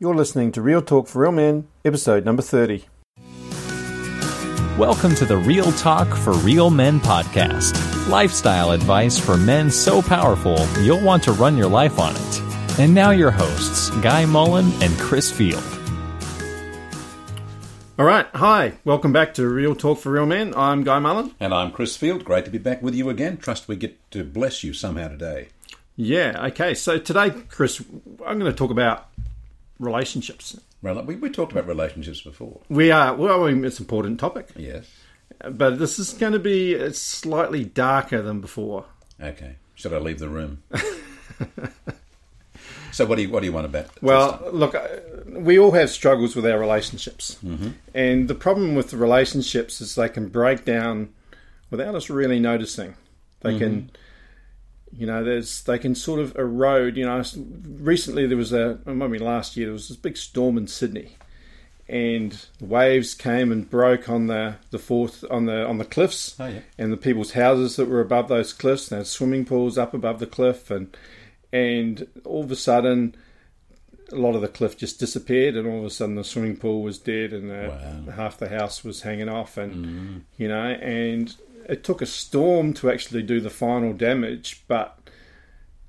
You're listening to Real Talk for Real Men, episode number 30. Welcome to the Real Talk for Real Men podcast. Lifestyle advice for men so powerful you'll want to run your life on it. And now your hosts, Guy Mullen and Chris Field. All right, hi, welcome back to Real Talk for Real Men. I'm Guy Mullen. And I'm Chris Field. Great to be back with you again. Trust we get to bless you somehow today. Yeah, okay, so today, Chris, I'm going to talk about relationships. Well, we, we talked about relationships before. We are, well, I mean, it's an important topic, Yes. but this is going to be uh, slightly darker than before. Okay. Should I leave the room? so what do you what do you want about? Well, look, uh, we all have struggles with our relationships, and the problem with the relationships is they can break down without us really noticing. They can, you know, there's they can sort of erode. You know, recently there was a, I maybe last year there was this big storm in Sydney, and the waves came and broke on the the fourth on the on the cliffs, Oh, yeah. and the people's houses that were above those cliffs. And swimming pools up above the cliff, and and all of a sudden a lot of the cliff just disappeared, and all of a sudden the swimming pool was dead, and uh, Wow. half the house was hanging off, and you know, and it took a storm to actually do the final damage, but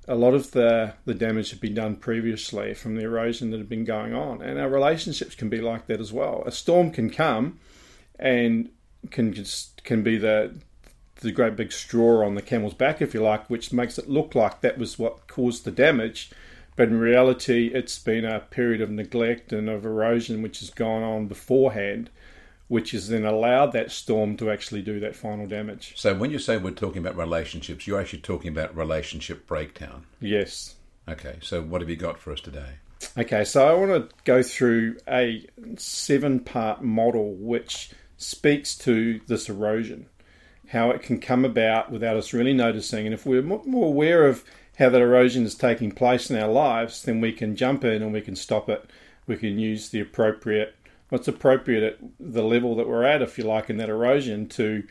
a lot of the the damage had been done previously from the erosion that had been going on, and our relationships can be like that as well. A storm can come, and can just can be the the great big straw on the camel's back, if you like, which makes it look like that was what caused the damage. But in reality, it's been a period of neglect and of erosion which has gone on beforehand, which has then allowed that storm to actually do that final damage. So when you say we're talking about relationships, you're actually talking about relationship breakdown. Yes. Okay. So what have you got for us today? Okay, so I want to go through a seven part model which speaks to this erosion, how it can come about without us really noticing. And if we're more aware of how that erosion is taking place in our lives, then we can jump in and we can stop it. We can use the appropriate, what's appropriate at the level that we're at, if you like, in that erosion to.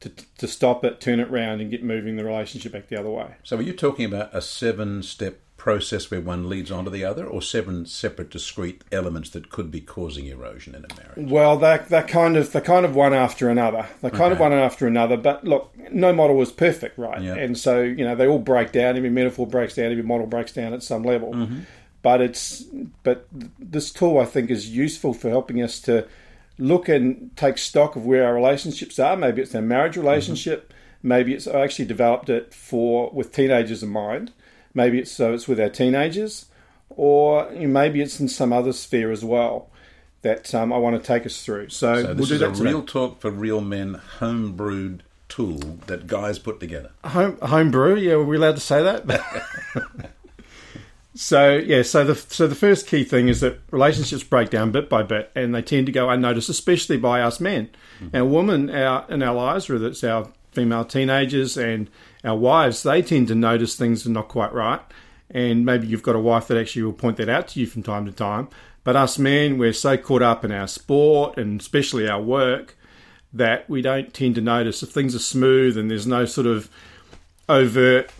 To, to stop it, turn it round, and get moving the relationship back the other way. So are you talking about a seven step process where one leads on to the other, or seven separate discrete elements that could be causing erosion in a marriage? Well, they're, they're kind of they're kind of one after another. They're kind of one after another. But look, no model is perfect, right? Yeah. And so you know they all break down. Every metaphor breaks down. Every model breaks down at some level. Mm-hmm. But it's but this tool I think is useful for helping us to look and take stock of where our relationships are. Maybe it's our marriage relationship. Maybe it's I actually developed it for with teenagers in mind. Maybe it's so it's with our teenagers, or you know, maybe it's in some other sphere as well that um, I want to take us through. So, So we'll this do is a today. real talk for real men homebrewed tool that guys put together. home homebrew. Yeah, were we allowed to say that? so yeah, so the so the first key thing is that relationships break down bit by bit, and they tend to go unnoticed, especially by us men. Mm-hmm. And women our, in our lives, whether it's our female teenagers and our wives, they tend to notice things are not quite right. And maybe you've got a wife that actually will point that out to you from time to time. But us men, we're so caught up in our sport and especially our work that we don't tend to notice if things are smooth and there's no sort of overt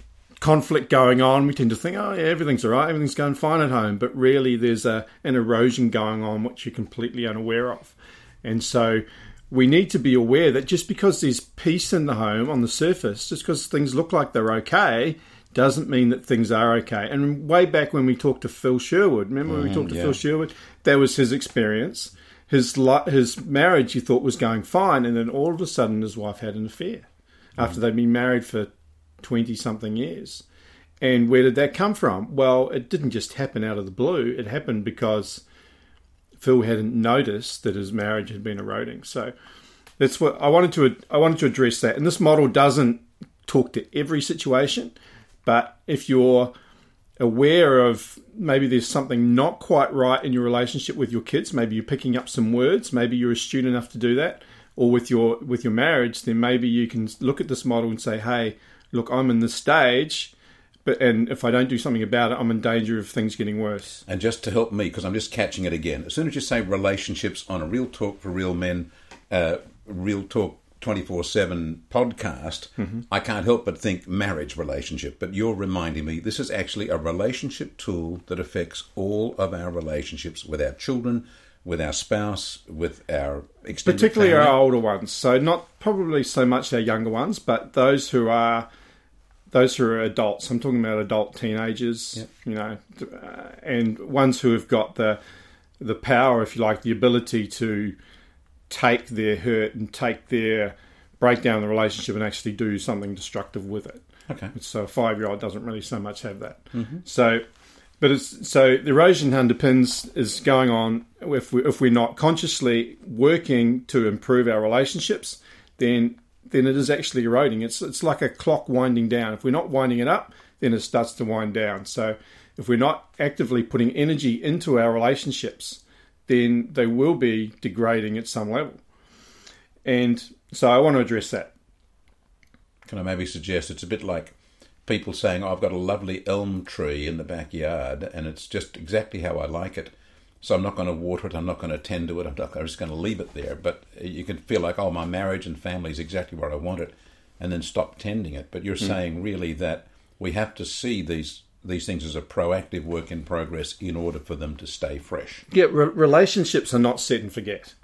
conflict going on. We tend to think, oh yeah, everything's all right, everything's going fine at home, but really there's a an erosion going on which you're completely unaware of, and so we need to be aware that just because there's peace in the home on the surface, just because things look like they're okay. Doesn't mean that things are okay. And way back when we talked to Phil Sherwood, remember when we mm, talked to yeah. Phil Sherwood? That was his experience. His his marriage, he thought, was going fine, and then all of a sudden, his wife had an affair after mm. they'd been married for 20 something years. And where did that come from? Well, it didn't just happen out of the blue. It happened because Phil hadn't noticed that his marriage had been eroding. So that's what I wanted to I wanted to address that. And this model doesn't talk to every situation, but if you're aware of maybe there's something not quite right in your relationship with your kids, maybe you're picking up some words, maybe you're astute enough to do that, or with your with your marriage, then maybe you can look at this model and say, "Hey, look, I'm in this stage, but and if I don't do something about it, I'm in danger of things getting worse." And just to help me, because I'm just catching it again, as soon as you say relationships on a real talk for real men, uh, real talk 24 7 podcast, Mm-hmm. I can't help but think marriage relationship. But you're reminding me this is actually a relationship tool that affects all of our relationships with our children, with our spouse, with our extended particularly family. our older ones. So not probably so much our younger ones, but those who are those who are adults. I'm talking about adult teenagers, you know, uh, and ones who have got the the power, if you like, the ability to take their hurt and take their break down the relationship and actually do something destructive with it. Okay. So a five year old doesn't really so much have that. So, but it's so the erosion underpins is going on if we if we're not consciously working to improve our relationships, then then it is actually eroding. It's it's like a clock winding down. If we're not winding it up, then it starts to wind down. So if we're not actively putting energy into our relationships, then they will be degrading at some level. And so I want to address that. Can I maybe suggest it's a bit like people saying, oh, I've got a lovely elm tree in the backyard and it's just exactly how I like it. So I'm not going to water it, I'm not going to tend to it, I'm, not, I'm just going to leave it there. But you can feel like, oh, my marriage and family is exactly where I want it, and then stop tending it. But you're saying really that we have to see these these things as a proactive work in progress in order for them to stay fresh. Yeah, re- relationships are not set and forget.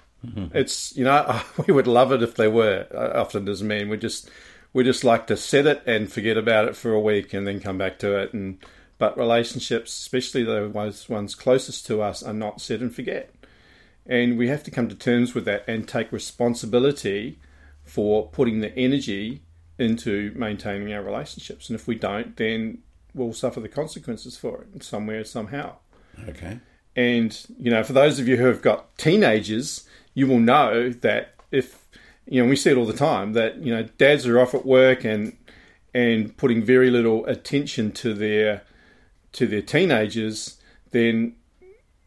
It's you know we would love it if they were. uh, Often as men, we just we just like to set it and forget about it for a week and then come back to it. And but relationships, especially the ones ones closest to us, are not set and forget. And we have to come to terms with that and take responsibility for putting the energy into maintaining our relationships. And if we don't, then we'll suffer the consequences for it somewhere somehow. Okay. And you know, for those of you who have got teenagers, you will know that if you know, we see it all the time that you know, dads are off at work and and putting very little attention to their to their teenagers, then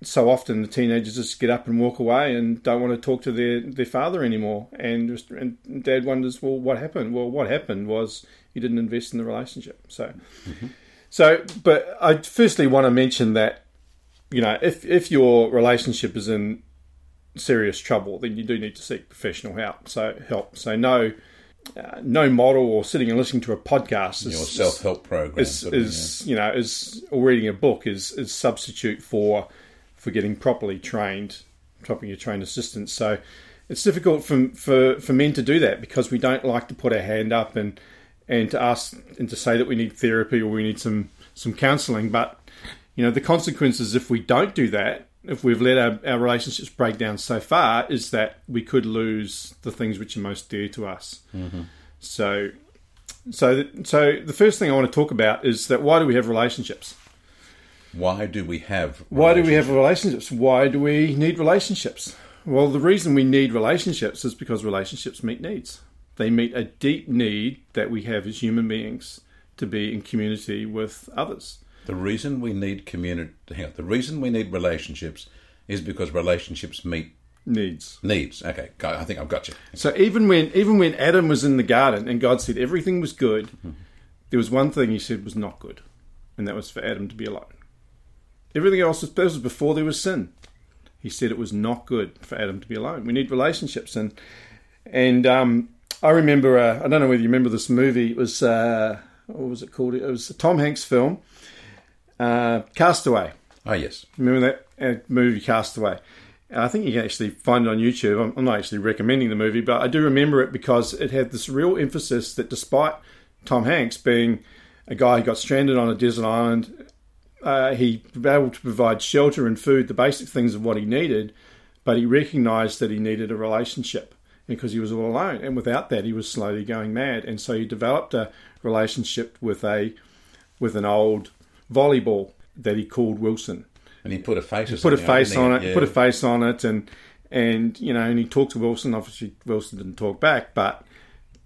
so often the teenagers just get up and walk away and don't want to talk to their, their father anymore. And just, and dad wonders, well, what happened? Well, what happened was you didn't invest in the relationship. So, mm-hmm. so, but I firstly want to mention that you know, if if your relationship is in serious trouble, then you do need to seek professional help. So help. So no, uh, no model or sitting and listening to a podcast is Your self help program. is, is you know is or reading a book is is substitute for for getting properly trained, properly trained assistance. So it's difficult for for for men to do that because we don't like to put our hand up and and to ask and to say that we need therapy or we need some some counselling. But you know the consequences if we don't do that. If we've let our, our relationships break down so far, is that we could lose the things which are most dear to us. Mm-hmm. So, so, so the first thing I want to talk about is that why do we have relationships? Why do we have? Why do we have relationships? Why do we need relationships? Well, the reason we need relationships is because relationships meet needs. They meet a deep need that we have as human beings to be in community with others. The reason we need community, the reason we need relationships is because relationships meet Needs. needs. Okay, I think I've got you. So even when even when Adam was in the garden and God said everything was good, there was one thing He said was not good, and that was for Adam to be alone. Everything else was, was before there was sin. He said it was not good for Adam to be alone. We need relationships, and and um, I remember uh, I don't know whether you remember this movie. It was uh, what was it called? It was a Tom Hanks film, uh, Castaway. Oh yes, Remember that uh, movie Castaway? I think you can actually find it on YouTube. I'm, I'm not actually recommending the movie, but I do remember it because it had this real emphasis that despite Tom Hanks being a guy who got stranded on a desert island, uh, he was able to provide shelter and food, the basic things of what he needed, but he recognized that he needed a relationship because he was all alone. And without that, he was slowly going mad. And so he developed a relationship with a with an old volleyball that he called Wilson and he put a face. or put a face on it, yeah. put a face on it, and and you know, and he talked to Wilson. Obviously, Wilson didn't talk back, but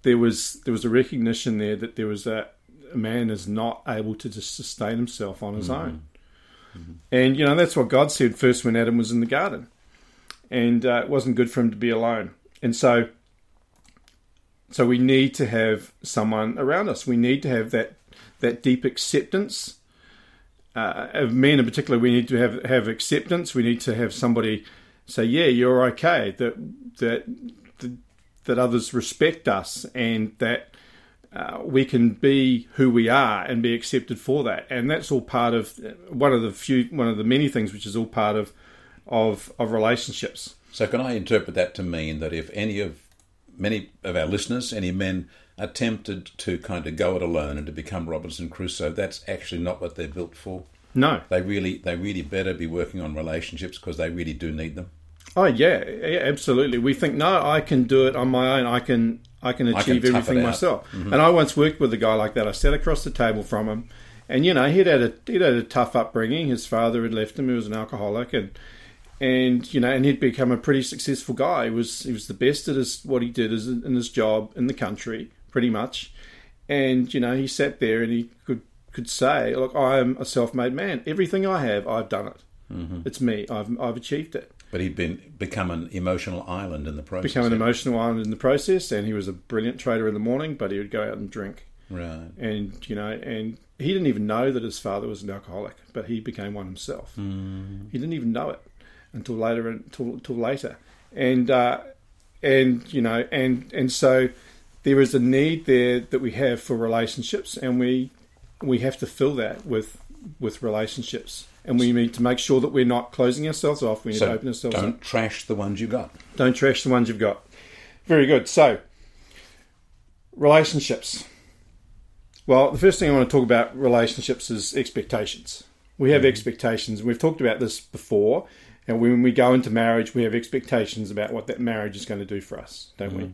there was there was a recognition there that there was a, a man is not able to just sustain himself on his own, and you know that's what God said first when Adam was in the garden, and uh, it wasn't good for him to be alone, and so. So we need to have someone around us. We need to have that that deep acceptance uh, of men in particular, we need to have have acceptance. We need to have somebody say, "Yeah, you're okay." That that the, that others respect us and that uh, we can be who we are and be accepted for that. And that's all part of one of the few, one of the many things which is all part of of, of relationships. So, can I interpret that to mean that if any of many of our listeners, any men, attempted to kind of go it alone and to become Robinson Crusoe, that's actually not what they're built for. No, They really, they really better be working on relationships because they really do need them. Oh yeah, yeah, absolutely. We think no, I can do it on my own. I can I can can achieve tough it everything myself. Mm-hmm. And I once worked with a guy like that. I sat across the table from him, and you know he'd had a he'd had a tough upbringing. His father had left him. He was an alcoholic, and and you know and he'd become a pretty successful guy. He was he was the best at his what he did in his job in the country, pretty much. And you know he sat there and he could could say, look, I am a self-made man. Everything I have, I've done it. It's me. I've I've achieved it. But he'd been become an emotional island in the process. become an emotional island in the process and he was a brilliant trader in the morning but he would go out and drink Right. and you know and he didn't even know that his father was an alcoholic but he became one himself Mm. he didn't even know it until later until, until later and uh, and you know and and so there is a need there that we have for relationships and we we have to fill that with with relationships and we need to make sure that we're not closing ourselves off we need to open ourselves don't trash the ones you got. don't trash the ones you've got. Very good. So, relationships. Well, the first thing I want to talk about relationships is expectations. We have mm-hmm. expectations. We've talked about this before. And when we go into marriage, we have expectations about what that marriage is going to do for us, don't we? Mm-hmm.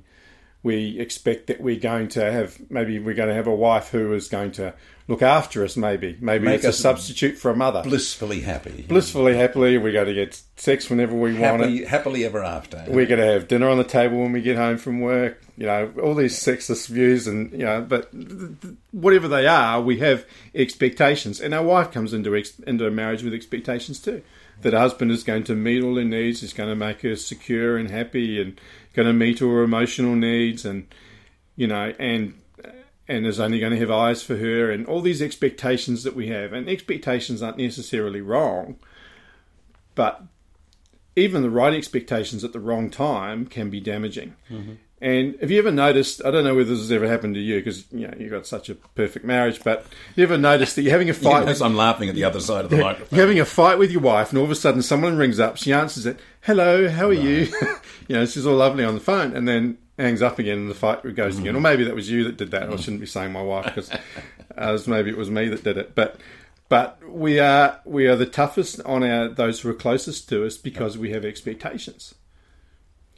We expect that we're going to have, maybe we're going to have a wife who is going to look after us, maybe. Maybe Make it's a substitute for a mother. Blissfully happy. Blissfully, happily, we're going to get sex whenever we want it. happily, ever after. We're going to have dinner on the table when we get home from work. You know, all these sexist views, and you know, but whatever they are, we have expectations, and our wife comes into ex- into a marriage with expectations too. That husband is going to meet all her needs, is going to make her secure and happy, and going to meet all her emotional needs, and you know, and and is only going to have eyes for her, and all these expectations that we have, and expectations aren't necessarily wrong, but even the right expectations at the wrong time can be damaging. Mm-hmm. And have you ever noticed? I don't know whether this has ever happened to you because you know you've got such a perfect marriage, but you ever noticed that you're having a fight? Yes, I'm laughing at the other side of the microphone. You're having a fight with your wife, and all of a sudden someone rings up. She answers it, "Hello, how are you?" you know, she's all lovely on the phone, and then hangs up again, and the fight goes again. Or maybe that was you that did that. I shouldn't be saying my wife because uh, maybe it was me that did it. But but we are we are the toughest on our those who are closest to us because we have expectations.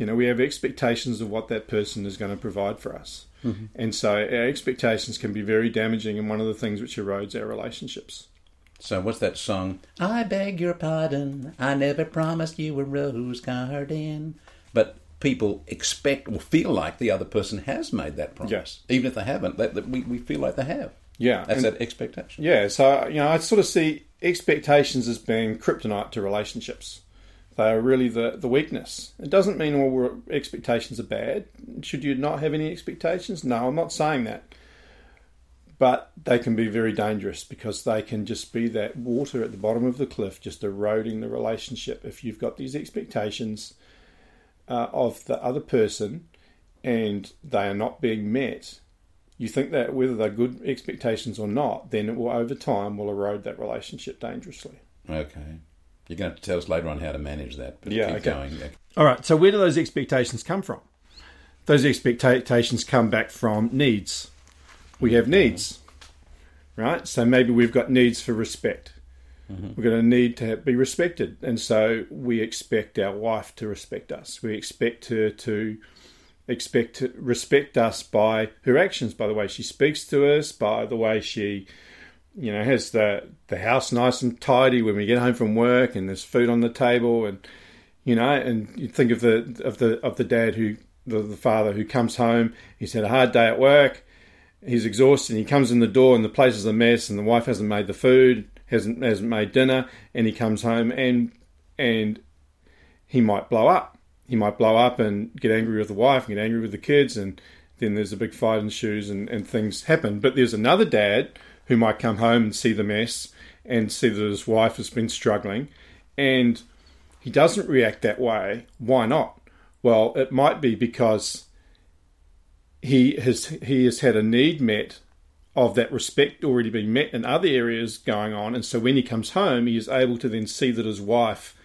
You know, we have expectations of what that person is going to provide for us. Mm-hmm. And so our expectations can be very damaging and one of the things which erodes our relationships. So what's that song? I beg your pardon. I never promised you a rose garden. But people expect or feel like the other person has made that promise, Yes. even if they haven't. That, that we, we feel like they have. Yeah. That's and- that expectation. Yeah, so you know, I sort of see expectations as being kryptonite to relationships. They are really the, the weakness. It doesn't mean all expectations are bad. Should you not have any expectations? No, I'm not saying that. But they can be very dangerous because they can just be that water at the bottom of the cliff, just eroding the relationship. If you've got these expectations uh, of the other person and they are not being met, you think that whether they're good expectations or not, then it will over time will erode that relationship dangerously. Okay. You're going to have to tell us later on how to manage that. But Yeah, keep okay. going. Yeah. All right. So where do those expectations come from? Those expectations come back from needs. We have needs, right? So maybe we've got needs for respect. We're going to need to be respected, and so we expect our wife to respect us. We expect her to expect to respect us by her actions, by the way she speaks to us, by the way she, you know, has the the house nice and tidy when we get home from work, and there's food on the table, and you know, and you think of the of the of the dad who the, the father who comes home, he's had a hard day at work, he's exhausted, and he comes in the door and the place is a mess, and the wife hasn't made the food, hasn't hasn't made dinner, and he comes home and and he might blow up. He might blow up and get angry with the wife, and get angry with the kids, and then there's a big fight ensues and, and things happen. But there's another dad who might come home and see the mess and see that his wife has been struggling, and he doesn't react that way. Why not? Well, it might be because he has he has had a need met of that respect already being met in other areas going on, and so when he comes home, he is able to then see that his wife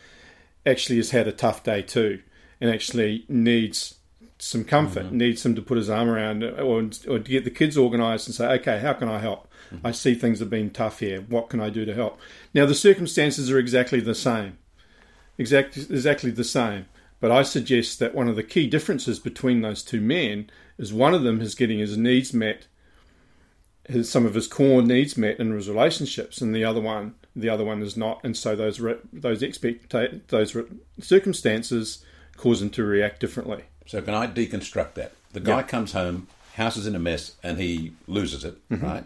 actually has had a tough day too, and actually needs some comfort, Mm-hmm. needs him to put his arm around or, or to get the kids organised and say, okay, how can I help? I see things have been tough here. What can I do to help? Now the circumstances are exactly the same, exactly exactly the same. But I suggest that one of the key differences between those two men is one of them is getting his needs met, his, some of his core needs met in his relationships, and the other one, the other one is not. And so those re, those expecta- those re, circumstances cause him to react differently. So can I deconstruct that? The guy Yeah. comes home, house is in a mess, and he loses it, Mm-hmm. right?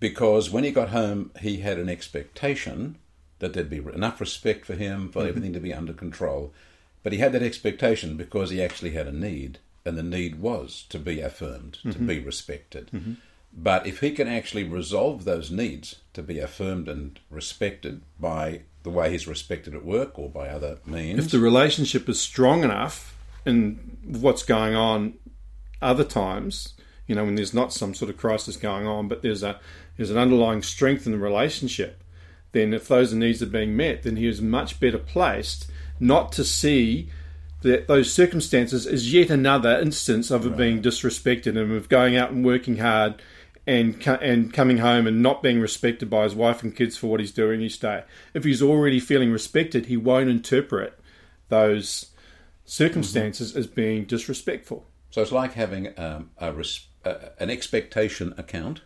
Because when he got home, he had an expectation that there'd be enough respect for him, Mm-hmm. for everything to be under control. But he had that expectation because he actually had a need, and the need was to be affirmed, to Mm-hmm. be respected. But if he can actually resolve those needs to be affirmed and respected by the way he's respected at work or by other means, If the relationship is strong enough in what's going on other times, you know, when there's not some sort of crisis going on, but there's a there's an underlying strength in the relationship, then if those needs are being met, then he is much better placed not to see that those circumstances as yet another instance of it being disrespected and of going out and working hard and and coming home and not being respected by his wife and kids for what he's doing each day. If he's already feeling respected, he won't interpret those circumstances as being disrespectful. So it's like having um, a res- uh, an expectation account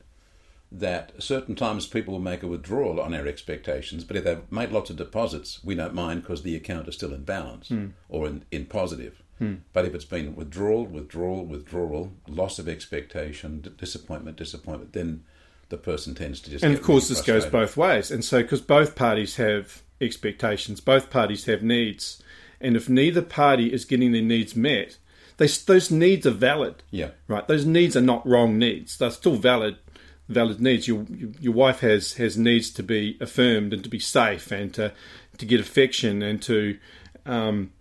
that certain times people will make a withdrawal on our expectations, but if they've made lots of deposits, we don't mind because the account is still in balance hmm. or in, in positive. Hmm. But if it's been withdrawal, withdrawal, withdrawal, loss of expectation, d- disappointment, disappointment, then the person tends to just And of course, really this goes both ways. And so, because both parties have expectations, both parties have needs, and if neither party is getting their needs met, they, those needs are valid. Yeah. right. Those needs are not wrong needs; they're still valid, valid needs. Your your wife has has needs to be affirmed and to be safe and to to get affection and to um,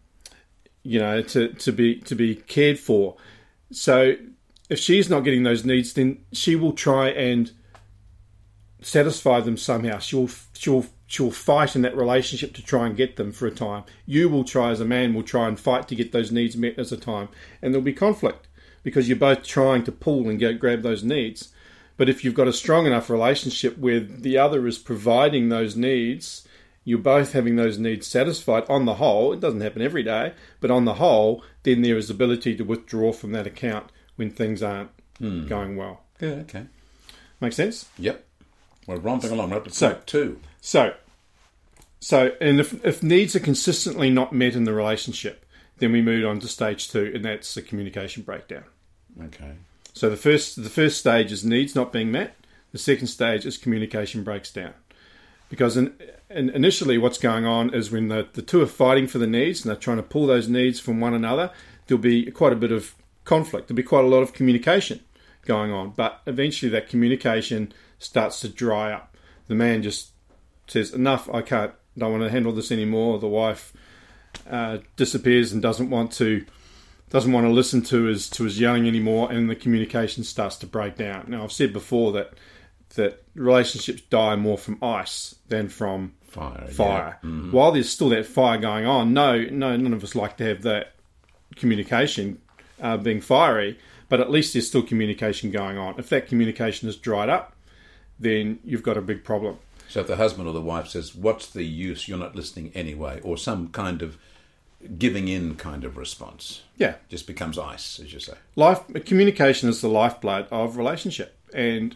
you know to to be to be cared for. So if she's not getting those needs, then she will try and satisfy them somehow. She'll she'll she'll fight in that relationship to try and get them for a time. You will try as a man will try and fight to get those needs met as a time, and there'll be conflict because you're both trying to pull and go grab those needs. But if you've got a strong enough relationship where the other is providing those needs, you're both having those needs satisfied on the whole. It doesn't happen every day, but on the whole, then there is ability to withdraw from that account when things aren't hmm. going well. Yeah, okay. Make sense? Yep. We're romping along. We're So- point two. So, so, and if, if needs are consistently not met in the relationship, then we move on to stage two, and that's the communication breakdown. Okay. So the first the first stage is needs not being met. The second stage is communication breaks down. Because in, in, initially, what's going on is when the, the two are fighting for the needs and they're trying to pull those needs from one another, there'll be quite a bit of conflict. There'll be quite a lot of communication going on. But eventually, that communication starts to dry up. The man just says, Enough, I can't, don't want to handle this anymore. The wife uh, disappears and doesn't want to doesn't want to listen to his to his yelling anymore, and the communication starts to break down. Now, I've said before that that relationships die more from ice than from Fire. yeah. fire. While there's still that fire going on, no, no, none of us like to have that communication uh, being fiery, but at least there's still communication going on. If that communication is dried up, then you've got a big problem. So if the husband or the wife says, "What's the use? You're not listening anyway," or some kind of giving in kind of response, Yeah, just becomes ice, as you say. life communication is the lifeblood of relationship, and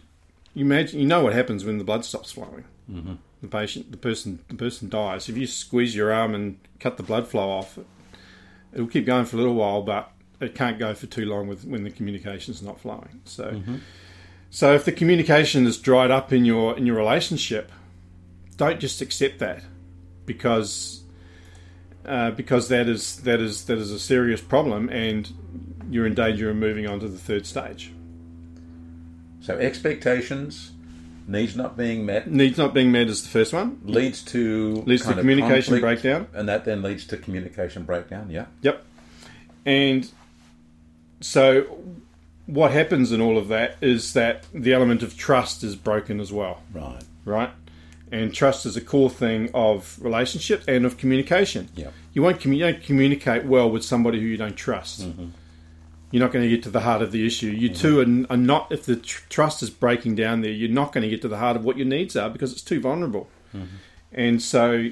you imagine you know what happens when the blood stops flowing. Mm-hmm. The patient, the person, the person dies. If you squeeze your arm and cut the blood flow off, it'll keep going for a little while, but it can't go for too long with when the communication is not flowing. So, so if the communication is dried up in your in your relationship, don't just accept that because uh, because that is that is that is a serious problem, and you're in danger of moving on to the third stage. So expectations, needs not being met, Needs not being met is the first one. leads to Leads to communication breakdown. and that then leads to communication breakdown. Yeah. Yep. And so what happens in all of that is that the element of trust is broken as well, Right. right? And trust is a core thing of relationships and of communication. Yeah. You won't commu- you don't communicate well with somebody who you don't trust. Mm-hmm. You're not going to get to the heart of the issue. You two are, are not. If the tr- trust is breaking down there, you're not going to get to the heart of what your needs are because it's too vulnerable. Mm-hmm. And so,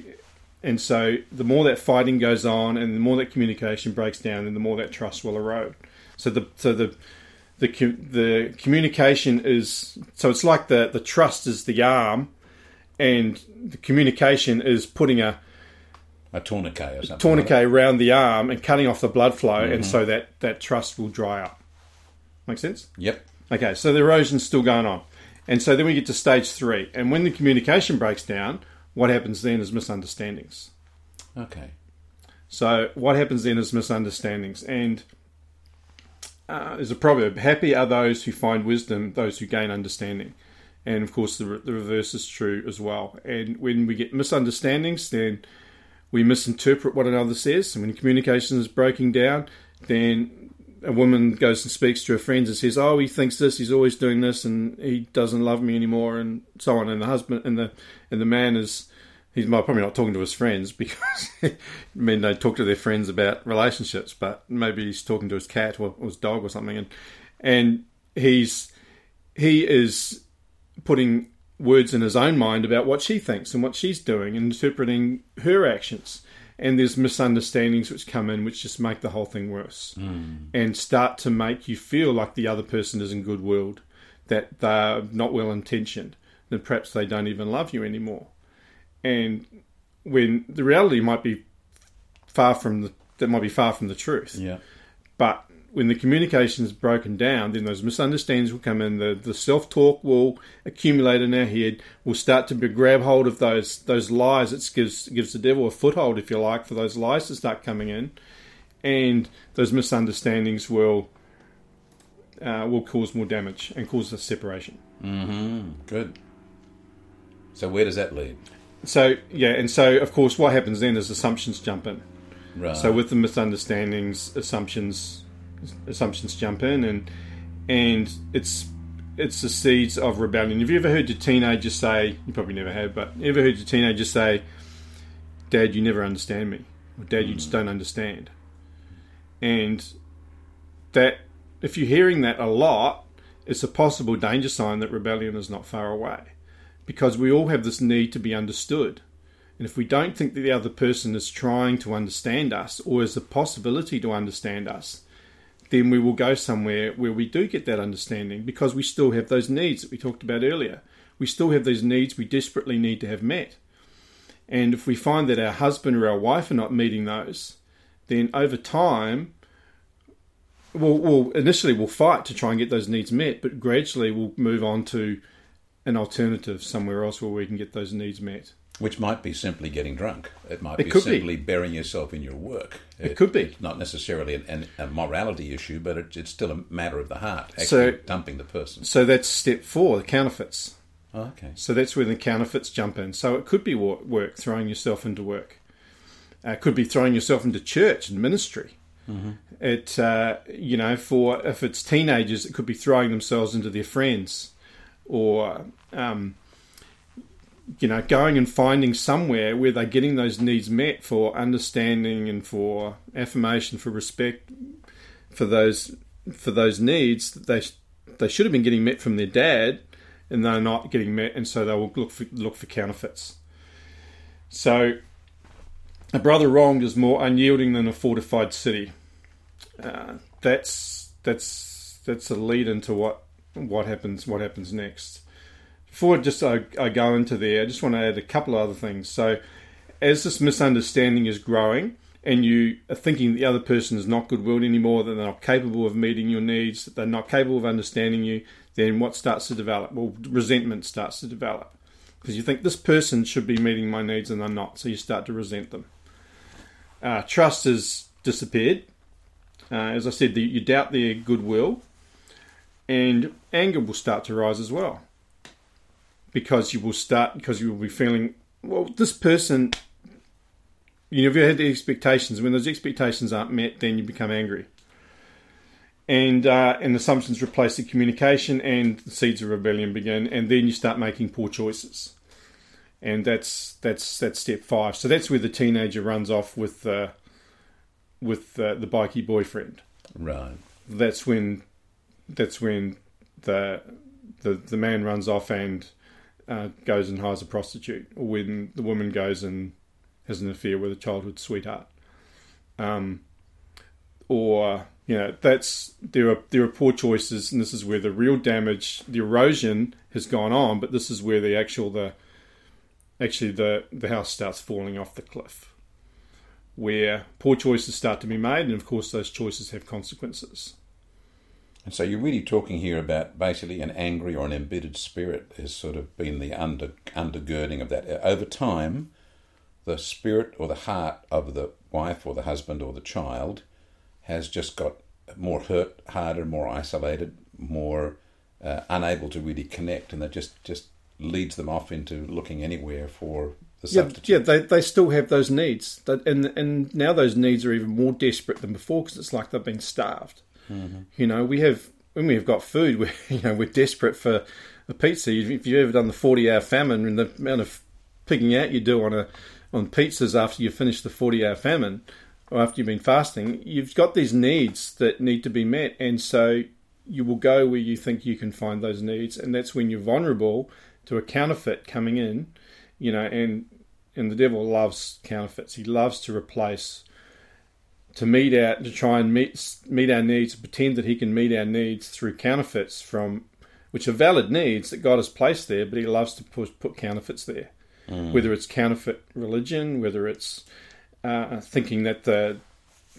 and so, the more that fighting goes on, and the more that communication breaks down, and the more that trust will erode. So the so the the the communication is so it's like the the trust is the arm, and the communication is putting a A tourniquet or something. tourniquet around the arm and cutting off the blood flow, and so that that trust will dry up. Make sense? Yep. Okay, so the erosion's still going on. And so then we get to stage three. And when the communication breaks down, what happens then is misunderstandings. Okay. So what happens then is misunderstandings. And uh, there's a proverb happy are those who find wisdom, those who gain understanding. And of course, the, the reverse is true as well. And when we get misunderstandings, then we misinterpret what another says. And when communication is breaking down, then a woman goes and speaks to her friends and says, "Oh, he thinks this. He's always doing this, and he doesn't love me anymore," and so on. And the husband and the and the man is he's probably not talking to his friends because men don't talk to their friends about relationships, but maybe he's talking to his cat or, or his dog or something, and and he's he is putting words in his own mind about what she thinks and what she's doing and interpreting her actions. And there's misunderstandings which come in which just make the whole thing worse hmm. and start to make you feel like the other person isn't good willed, that they're not well intentioned, that perhaps they don't even love you anymore. And when the reality might be far from the that might be far from the truth. Yeah. But when the communication is broken down, then those misunderstandings will come in. The, the self talk will accumulate in our head. We'll start to be, grab hold of those those lies. It gives gives the devil a foothold, if you like, for those lies to start coming in, and those misunderstandings will uh, will cause more damage and cause a separation. Hmm. Good. So where does that lead? So yeah, and so of course, what happens then is assumptions jump in. Right. So with the misunderstandings, assumptions assumptions jump in, and and it's it's the seeds of rebellion. Have you ever heard your teenager say? You probably never have, but ever heard your teenager say, "Dad, you never understand me," or "Dad, you just don't understand." And that if you're hearing that a lot, it's a possible danger sign that rebellion is not far away, because we all have this need to be understood. And if we don't think that the other person is trying to understand us or has a possibility to understand us, then we will go somewhere where we do get that understanding because we still have those needs that we talked about earlier. We still have those needs we desperately need to have met. And if we find that our husband or our wife are not meeting those, then over time, we'll, we'll initially we'll fight to try and get those needs met, but gradually we'll move on to an alternative somewhere else where we can get those needs met. Which might be simply getting drunk. It might It be could be. simply burying yourself in your work. It could be. It's not necessarily an, an, a morality issue, but it, it's still a matter of the heart. Actually So- dumping the person. So that's step four, the counterfeits. Oh, okay. So that's where the counterfeits jump in. So it could be work, throwing yourself into work. Uh, it could be throwing yourself into church and ministry. It, uh, you know, for if it's teenagers, it could be throwing themselves into their friends, or um, you know, going and finding somewhere where they're getting those needs met for understanding and for affirmation, for respect, for those for those needs that they they should have been getting met from their dad, and they're not getting met, and so they will look for look for counterfeits. So, a brother wronged is more unyielding than a fortified city. Uh, that's that's that's a lead into what what happens what happens next. Before just I, I go into there, I just want to add a couple of other things. So, as this misunderstanding is growing, and you are thinking the other person is not good-willed anymore, that they're not capable of meeting your needs, that they're not capable of understanding you, then what starts to develop? Well, resentment starts to develop because you think this person should be meeting my needs and they're not, so you start to resent them. Uh, trust has disappeared. Uh, as I said, the, you doubt their goodwill, and anger will start to rise as well because you will start because you will be feeling well. This person, you know, if you had the expectations, when those expectations aren't met, then you become angry. and uh, and assumptions replace the communication, and the seeds of rebellion begin, and then you start making poor choices, and that's that's that's step five. So that's where the teenager runs off with uh, with uh, the bikey boyfriend. Right. That's when that's when the the the man runs off and uh, goes and hires a prostitute, or when the woman goes and has an affair with a childhood sweetheart. Um, or you know that's there are there are poor choices, and this is where the real damage, the erosion has gone on. But this is where the actual the actually the the house starts falling off the cliff, where poor choices start to be made, and of course those choices have consequences. And so you're really talking here about basically an angry or an embittered spirit has sort of been the under undergirding of that. Over time, the spirit or the heart of the wife or the husband or the child has just got more hurt, harder, more isolated, more uh, unable to really connect, and that just just leads them off into looking anywhere for the Yeah, substitute. yeah, they, they still have those needs, and and now those needs are even more desperate than before because it's like they've been starved. Mm-hmm. You know, we have when we've got food, we you know we're desperate for a pizza. If you've ever done the forty hour famine and the amount of picking out you do on a on pizzas after you finish the forty hour famine or after you've been fasting, you've got these needs that need to be met, and so you will go where you think you can find those needs, and that's when you're vulnerable to a counterfeit coming in, you know, and and the devil loves counterfeits. He loves to replace, to meet our, to try and meet meet our needs, pretend that he can meet our needs through counterfeits from, which are valid needs that God has placed there, but he loves to put, put counterfeits there, whether it's counterfeit religion, whether it's uh, thinking that the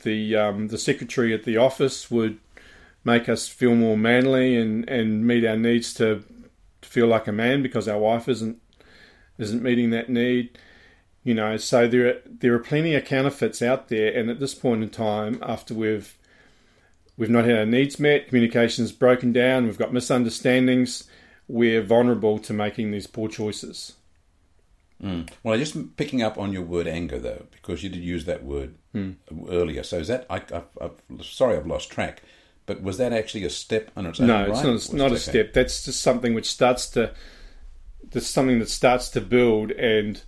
the um, the secretary at the office would make us feel more manly and, and meet our needs to, to feel like a man because our wife isn't isn't meeting that need. You know, so there are, there are plenty of counterfeits out there, and at this point in time, after we've we've not had our needs met, communication's broken down, we've got misunderstandings, we're vulnerable to making these poor choices. Mm. Well, just picking up on your word anger though, because you did use that word hmm. earlier. So is that I, I, I'm sorry I've lost track, but was that actually a step on its own? No, right? it's not, Was not a step. That's just something which starts to. That's something that starts to build and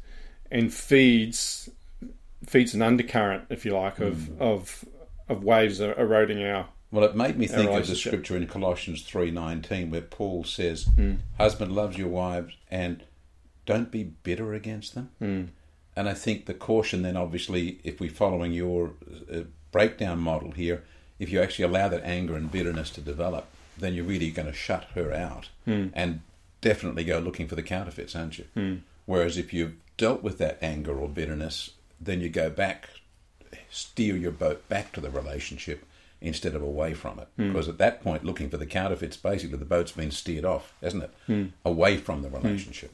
and feeds feeds an undercurrent, if you like, of Hmm. of of waves er- eroding our. Well, it made me think of the scripture in Colossians three nineteen, where Paul says, Hmm. "Husband loves your wives, and don't be bitter against them." Hmm. And I think the caution then, obviously, if we're following your uh, breakdown model here, if you actually allow that anger and bitterness to develop, then you're really going to shut her out Hmm. and definitely go looking for the counterfeits, aren't you? Whereas if you've dealt with that anger or bitterness, then you go back, steer your boat back to the relationship instead of away from it. Hmm. Because at that point, looking for the counterfeits, basically the boat's been steered off, hasn't it? Hmm. Away from the hmm. relationship.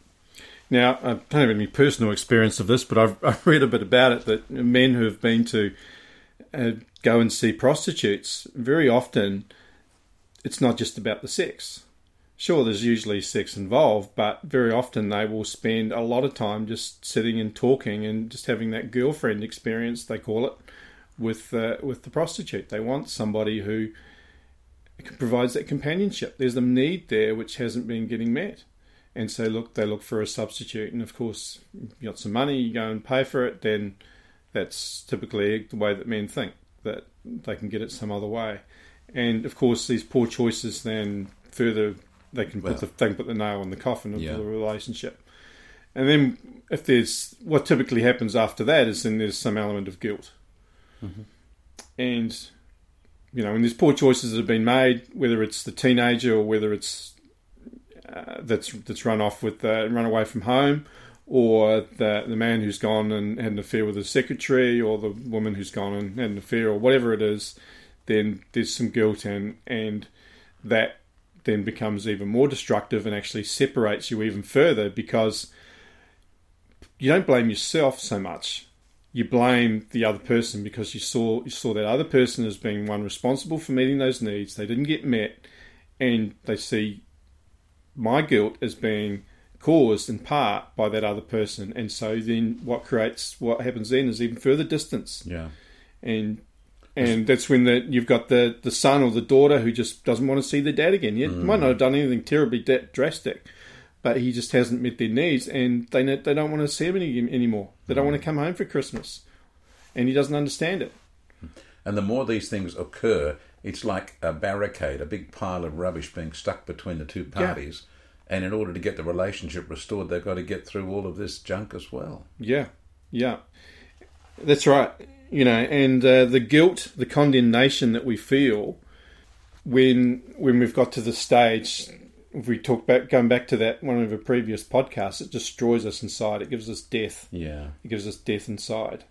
Now, I don't have any personal experience of this, but I've, I've read a bit about it that men who have been to uh, go and see prostitutes, very often it's not just about the sex. Sure, there's usually sex involved, but very often they will spend a lot of time just sitting and talking and just having that girlfriend experience, they call it, with uh, with the prostitute. They want somebody who provides that companionship. There's a need there which hasn't been getting met and so look they look for a substitute and of course you got some money you go and pay for it then that's typically the way that men think that they can get it some other way and of course these poor choices then further they can Well- put the they can put the nail in the coffin of Yeah. the relationship. And then if there's what typically happens after that is then there's some element of guilt. And you know when there's poor choices that have been made whether it's the teenager or whether it's uh, that's that's run off with uh, run away from home, or the the man who's gone and had an affair with his secretary, or the woman who's gone and had an affair, or whatever it is, then there's some guilt and and that then becomes even more destructive and actually separates you even further because you don't blame yourself so much. You blame the other person because you saw you saw that other person as being one responsible for meeting those needs. They didn't get met, and they see my guilt as being caused in part by that other person. And so then what creates what happens then is even further distance. Yeah. And and that's when the you've got the the son or the daughter who just doesn't want to see their dad again. Yet mm. might not have done anything terribly drastic, but he just hasn't met their needs, and they they don't want to see him any, anymore. They don't want to mm. come home for Christmas, and he doesn't understand it. And the more these things occur, it's like a barricade, a big pile of rubbish being stuck between the two parties. And in order to get the relationship restored, they've got to get through all of this junk as well. Yeah, yeah, that's right. You know, and uh, the guilt, the condemnation that we feel when when we've got to the stage, if we talk back, going back to that one of the previous podcasts, it destroys us inside. It gives us death. Yeah. It gives us death inside,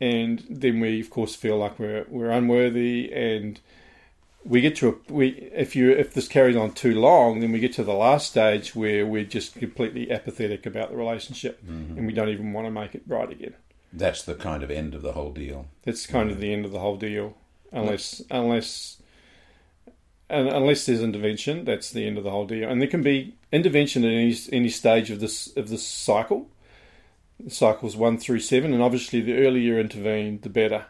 and then we, of course, feel like we're we're unworthy, and we get to a we if you if this carries on too long, then we get to the last stage where we're just completely apathetic about the relationship, and we don't even want to make it right again. That's the kind of end of the whole deal. That's kind of the end of the whole deal, unless unless unless there's intervention. That's the end of the whole deal, and there can be intervention at any any stage of this of this cycle. Cycles one through seven, and obviously the earlier you intervene, the better.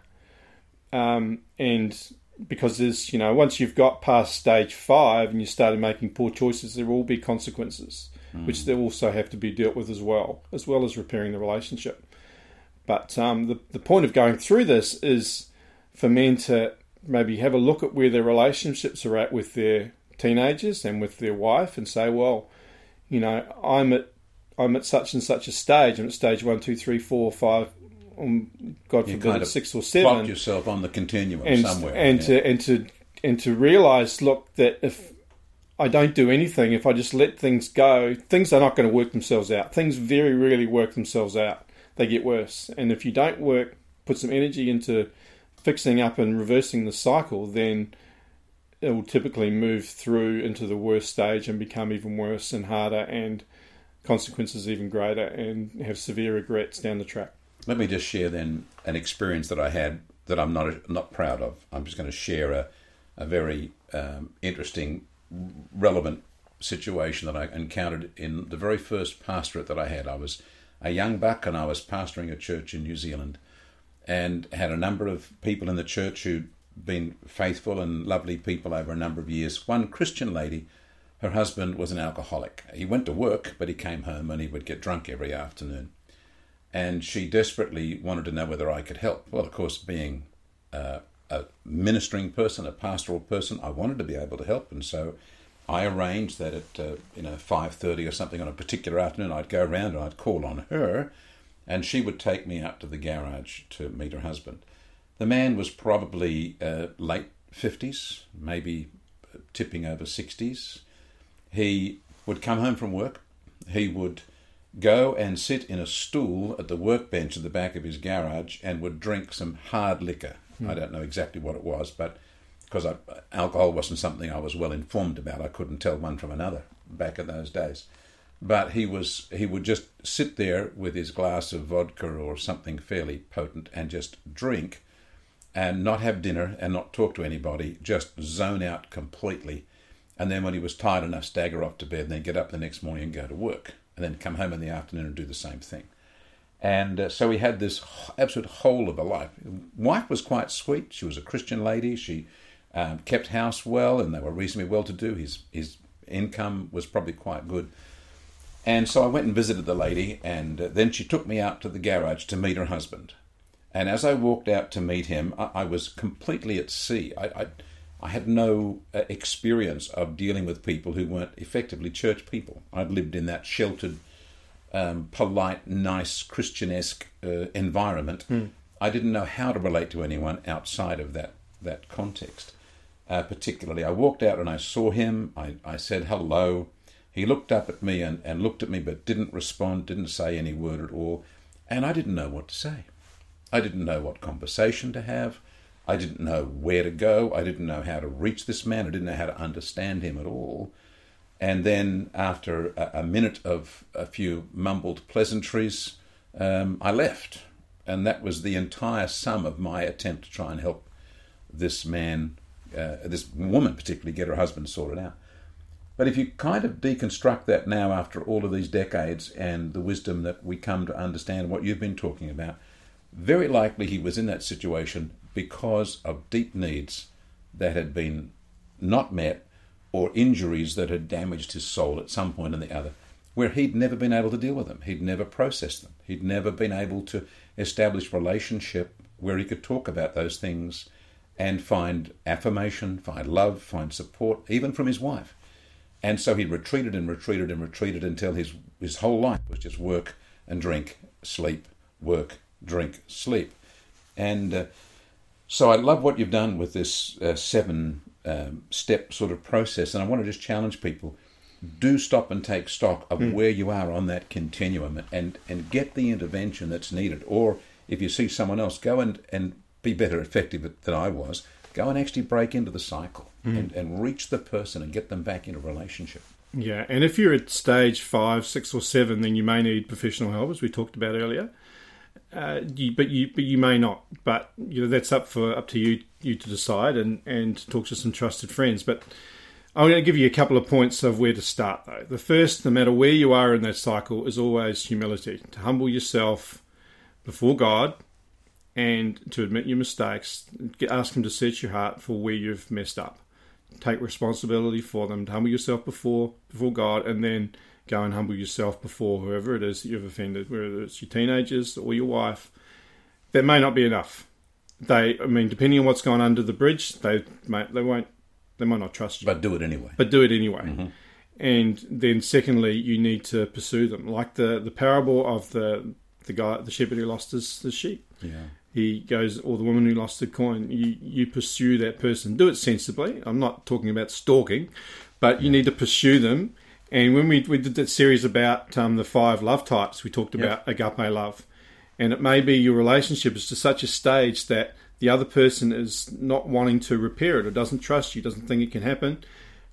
Um, and because there's you know once you've got past stage five and you started making poor choices, there will be consequences, which they also have to be dealt with as well, as well as repairing the relationship. But um, the the point of going through this is for men to maybe have a look at where their relationships are at with their teenagers and with their wife, and say, well, you know, I'm at I'm at such and such a stage. I'm at stage one, two, three, four, five. Um, God You forbid, kind of six or seven yourself on the continuum and somewhere. and yeah. to and to and to realize, look, that if I don't do anything, if I just let things go, things are not going to work themselves out. Things very rarely work themselves out. They get worse. And if you don't work, put some energy into fixing up and reversing the cycle, then it will typically move through into the worst stage and become even worse and harder and consequences even greater and have severe regrets down the track. Let me just share then an experience that I had that I'm not not proud of. I'm just going to share a, a very um, interesting, relevant situation that I encountered in the very first pastorate that I had. I was a young buck and I was pastoring a church in New Zealand and had a number of people in the church who'd been faithful and lovely people over a number of years. One Christian lady, her husband was an alcoholic. He went to work, but he came home and he would get drunk every afternoon and she desperately wanted to know whether I could help. Well, of course, being uh, a ministering person, a pastoral person, I wanted to be able to help, and so I arranged that at uh, you know five thirty or something on a particular afternoon, I'd go around and I'd call on her, and she would take me out to the garage to meet her husband. The man was probably uh, late fifties, maybe tipping over sixties. He would come home from work. He would go and sit in a stool at the workbench at the back of his garage and would drink some hard liquor. I don't know exactly what it was, but because alcohol wasn't something I was well informed about, I couldn't tell one from another back in those days. But he was he would just sit there with his glass of vodka or something fairly potent and just drink and not have dinner and not talk to anybody, just zone out completely. And then when he was tired enough, stagger off to bed and then get up the next morning and go to work and then come home in the afternoon and do the same thing. And uh, so he had this absolute whole of a life. Wife was quite sweet. She was a Christian lady. She um, kept house well, and they were reasonably well to do. His his income was probably quite good. And so I went and visited the lady, and uh, then she took me out to the garage to meet her husband. And as I walked out to meet him, I, I was completely at sea. I, I, I had no uh, experience of dealing with people who weren't effectively church people. I'd lived in that sheltered, um, polite, nice, Christianesque uh, environment. I didn't know how to relate to anyone outside of that, that context. Uh, particularly, I walked out and I saw him. I, I said hello. He looked up at me and, and looked at me, but didn't respond, didn't say any word at all. And I didn't know what to say. I didn't know what conversation to have. I didn't know where to go. I didn't know how to reach this man. I didn't know how to understand him at all. And then, after a, a minute of a few mumbled pleasantries, um, I left. And that was the entire sum of my attempt to try and help this man, uh, this woman particularly, get her husband sorted out. But if you kind of deconstruct that now after all of these decades and the wisdom that we come to understand what you've been talking about, very likely he was in that situation because of deep needs that had been not met or injuries that had damaged his soul at some point or the other, where he'd never been able to deal with them. He'd never processed them. He'd never been able to establish relationship where he could talk about those things and find affirmation, find love, find support, even from his wife. And so he retreated and retreated and retreated until his, his whole life was just work and drink, sleep, work, drink, sleep. And uh, so I love what you've done with this uh, seven um, step sort of process. And I want to just challenge people do stop and take stock of mm. where you are on that continuum and, and get the intervention that's needed. Or if you see someone else, go and, and be better effective than I was. Go and actually break into the cycle mm. and, and reach the person and get them back in a relationship. Yeah, and if you're at stage five, six, or seven, then you may need professional help, as we talked about earlier. Uh, you, but you but you may not. But you know that's up for up to you you to decide and and talk to some trusted friends. But I'm going to give you a couple of points of where to start, though. The first, no matter where you are in that cycle, is always humility to humble yourself before God and to admit your mistakes. Ask Him to search your heart for where you've messed up. Take responsibility for them. Humble yourself before before God, and then go and humble yourself before whoever it is that you've offended, whether it's your teenagers or your wife. That may not be enough. They, I mean, depending on what's gone under the bridge, they may, they won't they might not trust you. But do it anyway. But do it anyway. Mm-hmm. And then, secondly, you need to pursue them, like the, the parable of the the guy, the shepherd who lost his, his sheep. Yeah. He goes, or the woman who lost the coin. You you pursue that person. Do it sensibly. I'm not talking about stalking, but you need to pursue them. And when we, we did that series about um, the five love types, we talked about yep. agape love. And it may be your relationship is to such a stage that the other person is not wanting to repair it or doesn't trust you, doesn't think it can happen,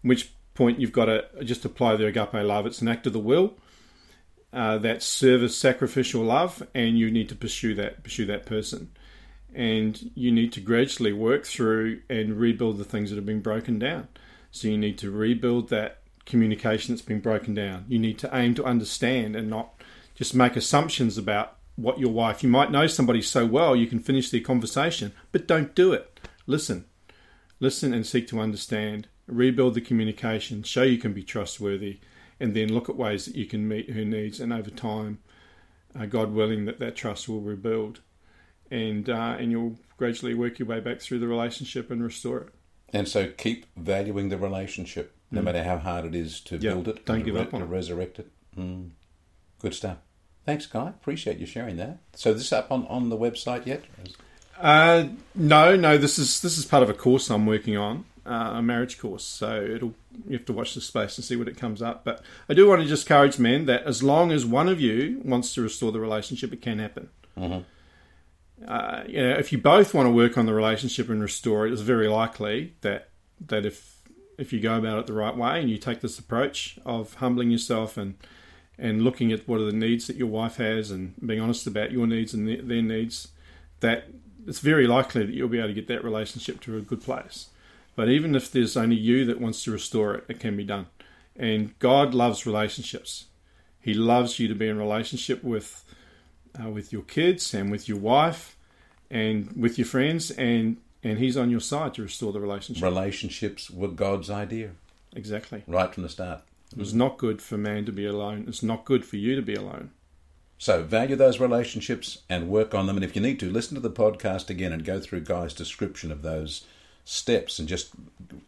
which point you've got to just apply the agape love. It's an act of the will, uh, that service, sacrificial love, and you need to pursue that, pursue that person. And you need to gradually work through and rebuild the things that have been broken down. So you need to rebuild that communication that's been broken down. You need to aim to understand and not just make assumptions about what your wife, you might know somebody so well you can finish their conversation, but don't do it. Listen. Listen and seek to understand. Rebuild the communication. Show you can be trustworthy. And then look at ways that you can meet her needs. And over time, uh, God willing, that that trust will rebuild. And, uh, and you'll gradually work your way back through the relationship and restore it. And so keep valuing the relationship, no mm. matter how hard it is to build it. Don't give re- up on to it. resurrect it. Mm. Good stuff. Thanks, Guy. Appreciate you sharing that. So this up on, on the website yet? Uh, no, no. This is this is part of a course I'm working on, uh, a marriage course. So it'll you have to watch the space and see what it comes up. But I do want to just encourage men that as long as one of you wants to restore the relationship, it can happen. Mm-hmm. Uh, you know, if you both want to work on the relationship and restore it, it's very likely that that if if you go about it the right way and you take this approach of humbling yourself and and looking at what are the needs that your wife has and being honest about your needs and their needs, that it's very likely that you'll be able to get that relationship to a good place. But even if there's only you that wants to restore it, it can be done. And God loves relationships. He loves you to be in relationship with uh, with your kids and with your wife and with your friends, and and He's on your side to restore the relationship. Relationships were God's idea. Exactly. Right from the start. It was not good for man to be alone. It's not good for you to be alone. So value those relationships and work on them. And if you need to, listen to the podcast again and go through Guy's description of those steps and just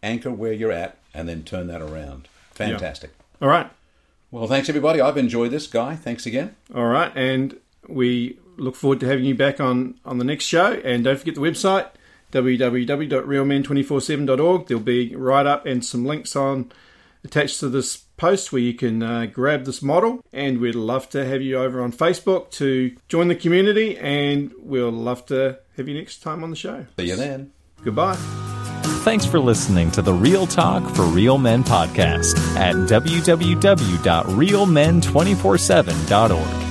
anchor where you're at and then turn that around. Fantastic. Yeah. All right. Well, thanks everybody. I've enjoyed this, Guy. Thanks again. All right, and we look forward to having you back on on the next show. And don't forget the website www.realmen247.org. There'll be write up and some links on attached to this post where you can uh, grab this model. And we'd love to have you over on Facebook to join the community. And we'll love to have you next time on the show. See you then. Goodbye. Thanks for listening to the Real Talk for Real Men podcast at www.realmen247.org.